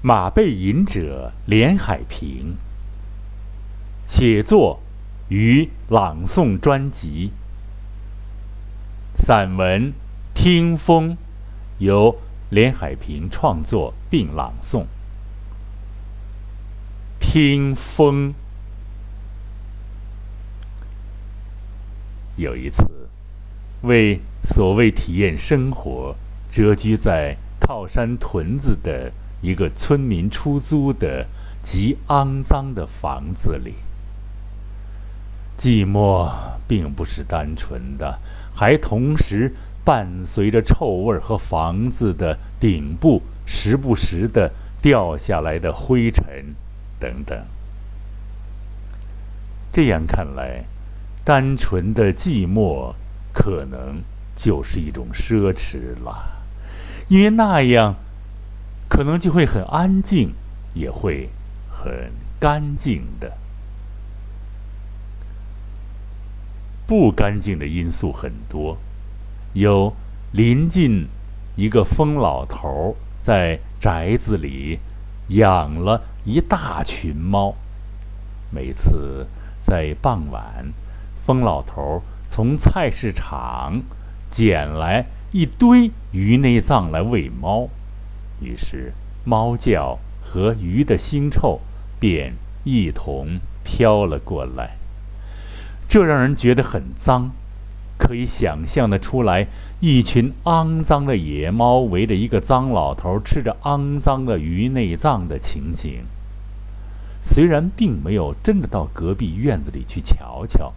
马背吟者连海平，写作与朗诵专辑，散文《听风》由连海平创作并朗诵。听风。有一次，为所谓体验生活，蛰居在靠山屯子的一个村民出租的极肮脏的房子里。寂寞并不是单纯的，还同时伴随着臭味和房子的顶部时不时的掉下来的灰尘等等。这样看来。单纯的寂寞，可能就是一种奢侈了，因为那样，可能就会很安静，也会很干净的。不干净的因素很多，有临近一个疯老头在宅子里养了一大群猫，每次在傍晚。疯老头从菜市场捡来一堆鱼内脏来喂猫，于是猫叫和鱼的腥臭便一同飘了过来。这让人觉得很脏，可以想象得出来，一群肮脏的野猫围着一个脏老头吃着肮脏的鱼内脏的情形。虽然并没有真的到隔壁院子里去瞧瞧。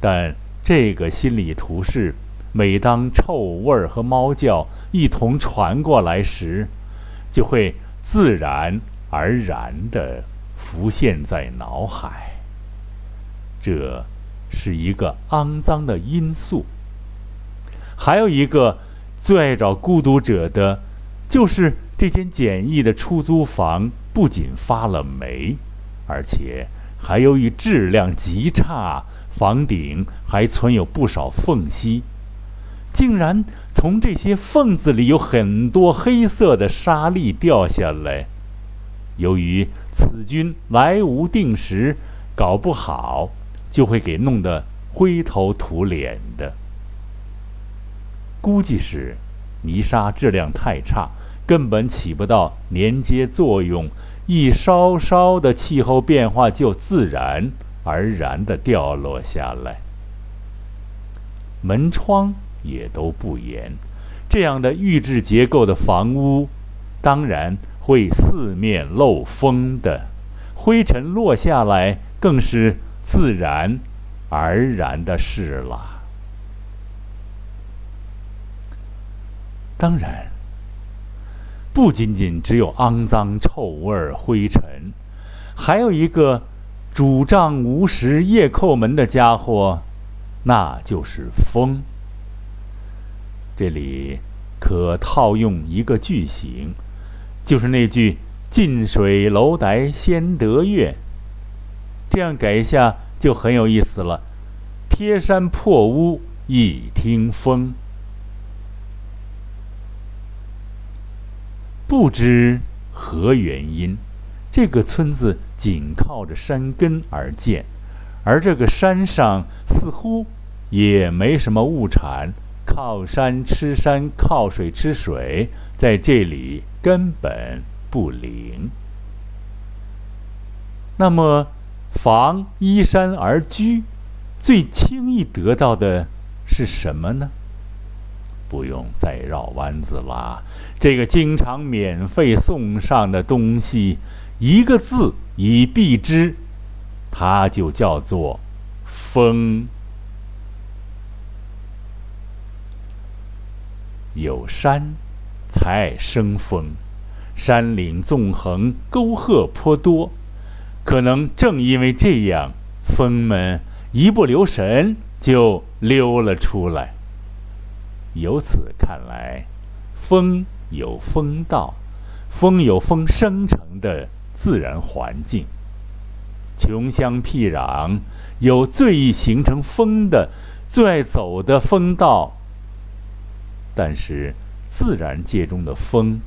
但这个心理图示，每当臭味儿和猫叫一同传过来时，就会自然而然地浮现在脑海。这是一个肮脏的因素。还有一个最爱找孤独者的，就是这间简易的出租房不仅发了霉，而且。还由于质量极差，房顶还存有不少缝隙，竟然从这些缝子里有很多黑色的沙粒掉下来。由于此菌来无定时，搞不好就会给弄得灰头土脸的。估计是泥沙质量太差，根本起不到粘接作用。一稍稍的气候变化，就自然而然的掉落下来。门窗也都不严，这样的预制结构的房屋，当然会四面漏风的，灰尘落下来更是自然而然的事了。当然。不仅仅只有肮脏、臭味、灰尘，还有一个主帐无时夜叩门的家伙，那就是风。这里可套用一个句型，就是那句“近水楼台先得月”。这样改一下就很有意思了：“贴山破屋一听风。”不知何原因，这个村子紧靠着山根而建，而这个山上似乎也没什么物产，靠山吃山，靠水吃水，在这里根本不灵。那么，房依山而居，最轻易得到的是什么呢？不用再绕弯子啦，这个经常免费送上的东西，一个字以蔽之，它就叫做风。有山，才生风，山岭纵横，沟壑颇多，可能正因为这样，风们一不留神就溜了出来。由此看来，风有风道，风有风生成的自然环境。穷乡僻壤有最易形成风的、最爱走的风道。但是，自然界中的风，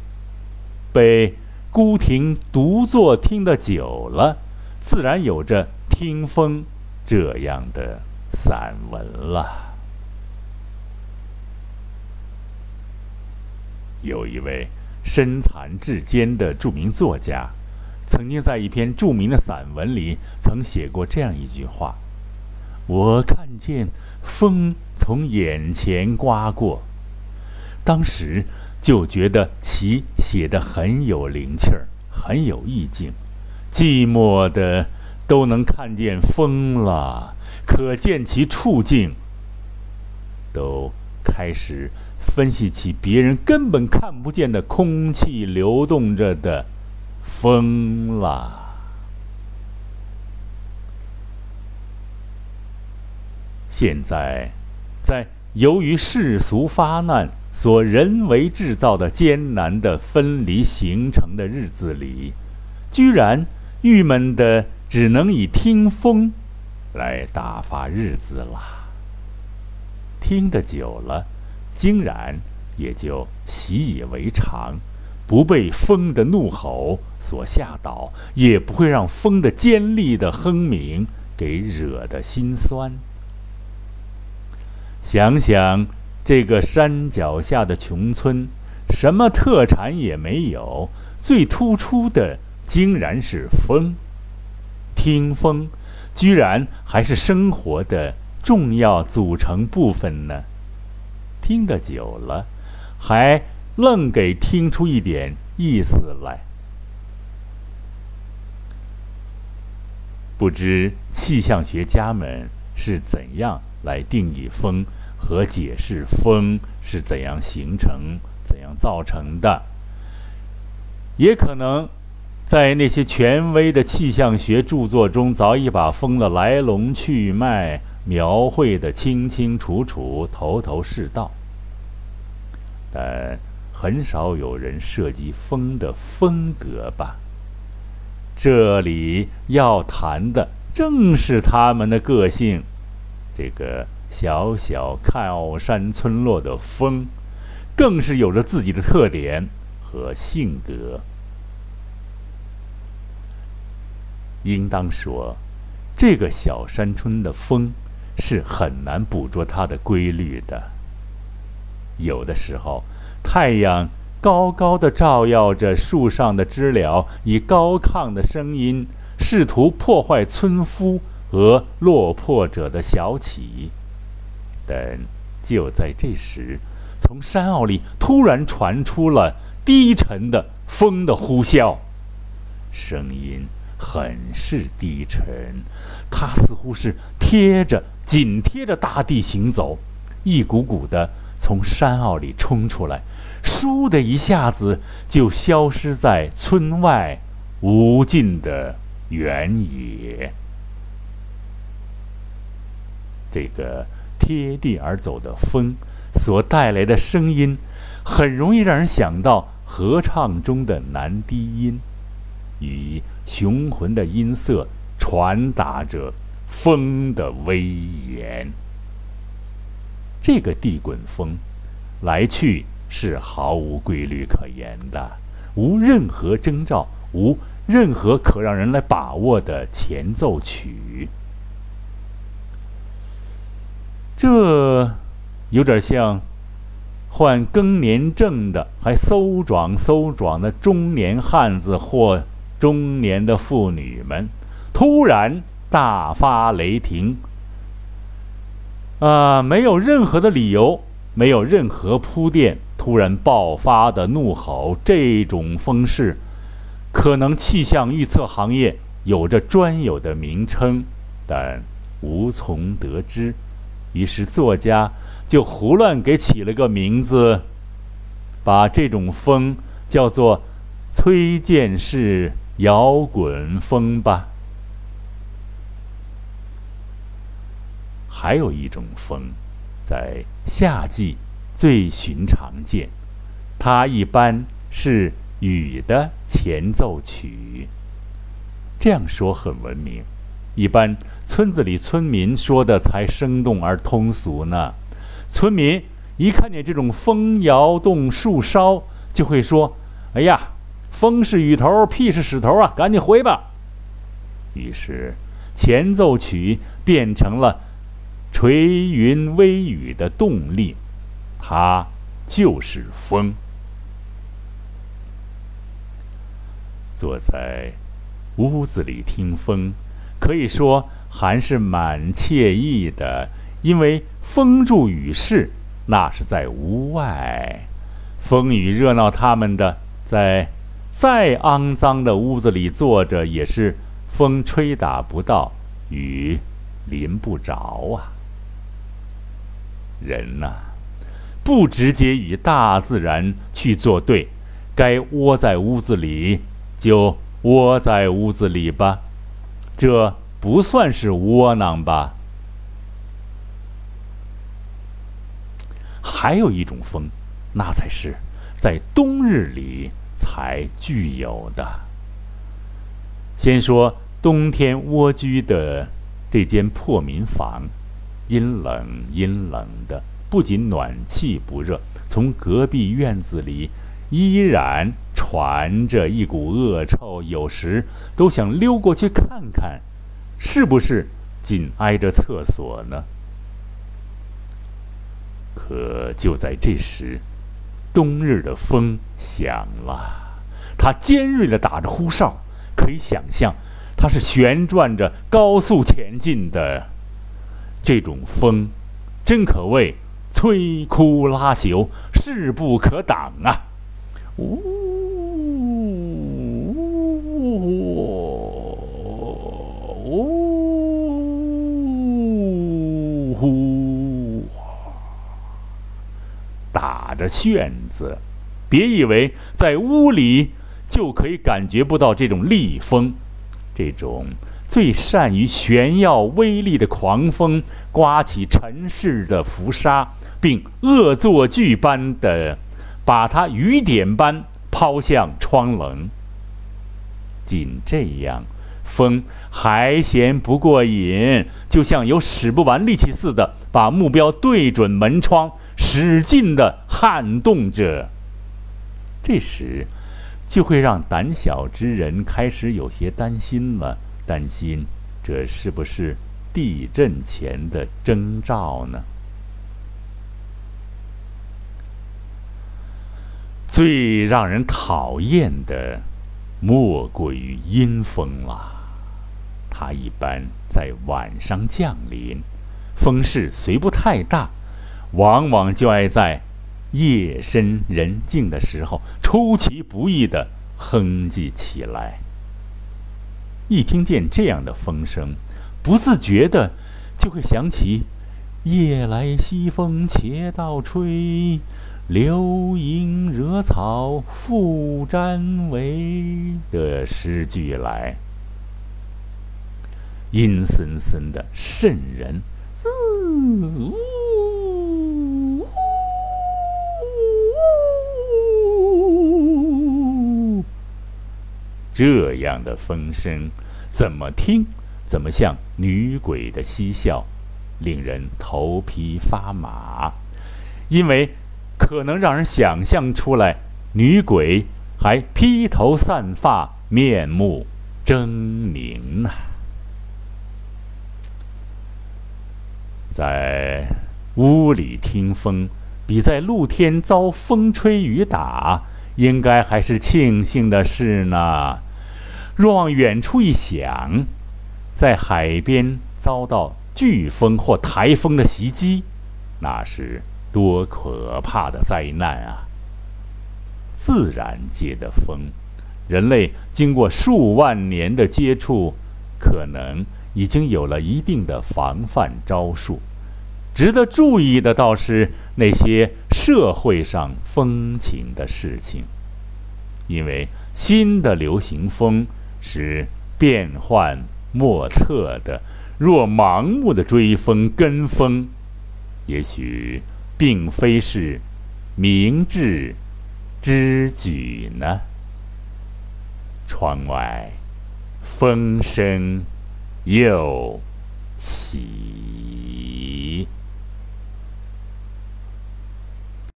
被孤亭独坐听得久了，自然有着听风这样的散文了。有一位身残志坚的著名作家，曾经在一篇著名的散文里，曾写过这样一句话：“我看见风从眼前刮过，当时就觉得其写得很有灵气儿，很有意境。寂寞的都能看见风了，可见其处境，都。”开始分析起别人根本看不见的空气流动着的风了。现在，在由于世俗发难所人为制造的艰难的分离形成的日子里，居然郁闷的只能以听风来打发日子了。听得久了，竟然也就习以为常，不被风的怒吼所吓倒，也不会让风的尖利的哼鸣给惹得心酸。想想这个山脚下的穷村，什么特产也没有，最突出的竟然是风。听风，居然还是生活的。重要组成部分呢，听得久了，还愣给听出一点意思来。不知气象学家们是怎样来定义风和解释风是怎样形成、怎样造成的？也可能在那些权威的气象学著作中，早已把风的来龙去脉。描绘的清清楚楚、头头是道，但很少有人涉及风的风格吧？这里要谈的正是他们的个性。这个小小靠山村落的风，更是有着自己的特点和性格。应当说，这个小山村的风。是很难捕捉它的规律的。有的时候，太阳高高的照耀着树上的知了，以高亢的声音试图破坏村夫和落魄者的小起。但就在这时，从山坳里突然传出了低沉的风的呼啸，声音很是低沉，它似乎是贴着。紧贴着大地行走，一股股的从山坳里冲出来，倏的一下子就消失在村外无尽的原野。这个贴地而走的风所带来的声音，很容易让人想到合唱中的男低音，以雄浑的音色传达着。风的威严，这个地滚风，来去是毫无规律可言的，无任何征兆，无任何可让人来把握的前奏曲。这有点像患更年症的、还搜壮搜壮的中年汉子或中年的妇女们，突然。大发雷霆！啊，没有任何的理由，没有任何铺垫，突然爆发的怒吼，这种风势，可能气象预测行业有着专有的名称，但无从得知。于是作家就胡乱给起了个名字，把这种风叫做“崔健式摇滚风”吧。还有一种风，在夏季最寻常见，它一般是雨的前奏曲。这样说很文明，一般村子里村民说的才生动而通俗呢。村民一看见这种风摇动树梢，就会说：“哎呀，风是雨头，屁是屎头啊！赶紧回吧。于是，前奏曲变成了垂云微雨的动力，它就是风。坐在屋子里听风，可以说还是蛮惬意的，因为风住雨势，那是在屋外，风雨热闹他们的，在再肮脏的屋子里坐着，也是风吹打不到，雨淋不着啊。人呐，不直接与大自然去作对，该窝在屋子里。就窝在屋子里吧，这不算是窝囊吧？还有一种风，那才是在冬日里才具有的。先说冬天蜗居的这间破民房，阴冷阴冷的，不仅暖气不热，从隔壁院子里依然。传着一股恶臭，有时都想溜过去看看，是不是紧挨着厕所呢？可就在这时，冬日的风响了，它尖锐的打着呼哨，可以想象，它是旋转着高速前进的。这种风，真可谓摧枯拉朽，势不可挡啊！呜。呼打着旋子，别以为在屋里就可以感觉不到这种厉风，这种最善于炫耀威力的狂风，刮起尘世的浮沙，并恶作剧般的把它雨点般抛向窗棱。仅这样，风还嫌不过瘾，就像有使不完力气似的，把目标对准门窗。使劲地撼动着，这时就会让胆小之人开始有些担心了，担心这是不是地震前的征兆呢？最让人讨厌的，莫过于阴风了。它一般在晚上降临，风势虽不太大。往往就爱在夜深人静的时候出其不意地哼唧起来。一听见这样的风声，不自觉的就会想起“夜来西风斜道吹，流萤惹草复沾围”的诗句来，阴森森的瘆人。这样的风声，怎么听怎么像女鬼的嬉笑，令人头皮发麻。因为可能让人想象出来，女鬼还披头散发，面目狰狞呐。在屋里听风，比在露天遭风吹雨打，应该还是庆幸的事呢。若往远处一想，在海边遭到飓风或台风的袭击，那是多可怕的灾难啊！自然界的风，人类经过数万年的接触，可能已经有了一定的防范招数。值得注意的倒是那些社会上风情的事情，因为新的流行风。是变幻莫测的。若盲目的追风跟风，也许并非是明智之举呢。窗外风声又起。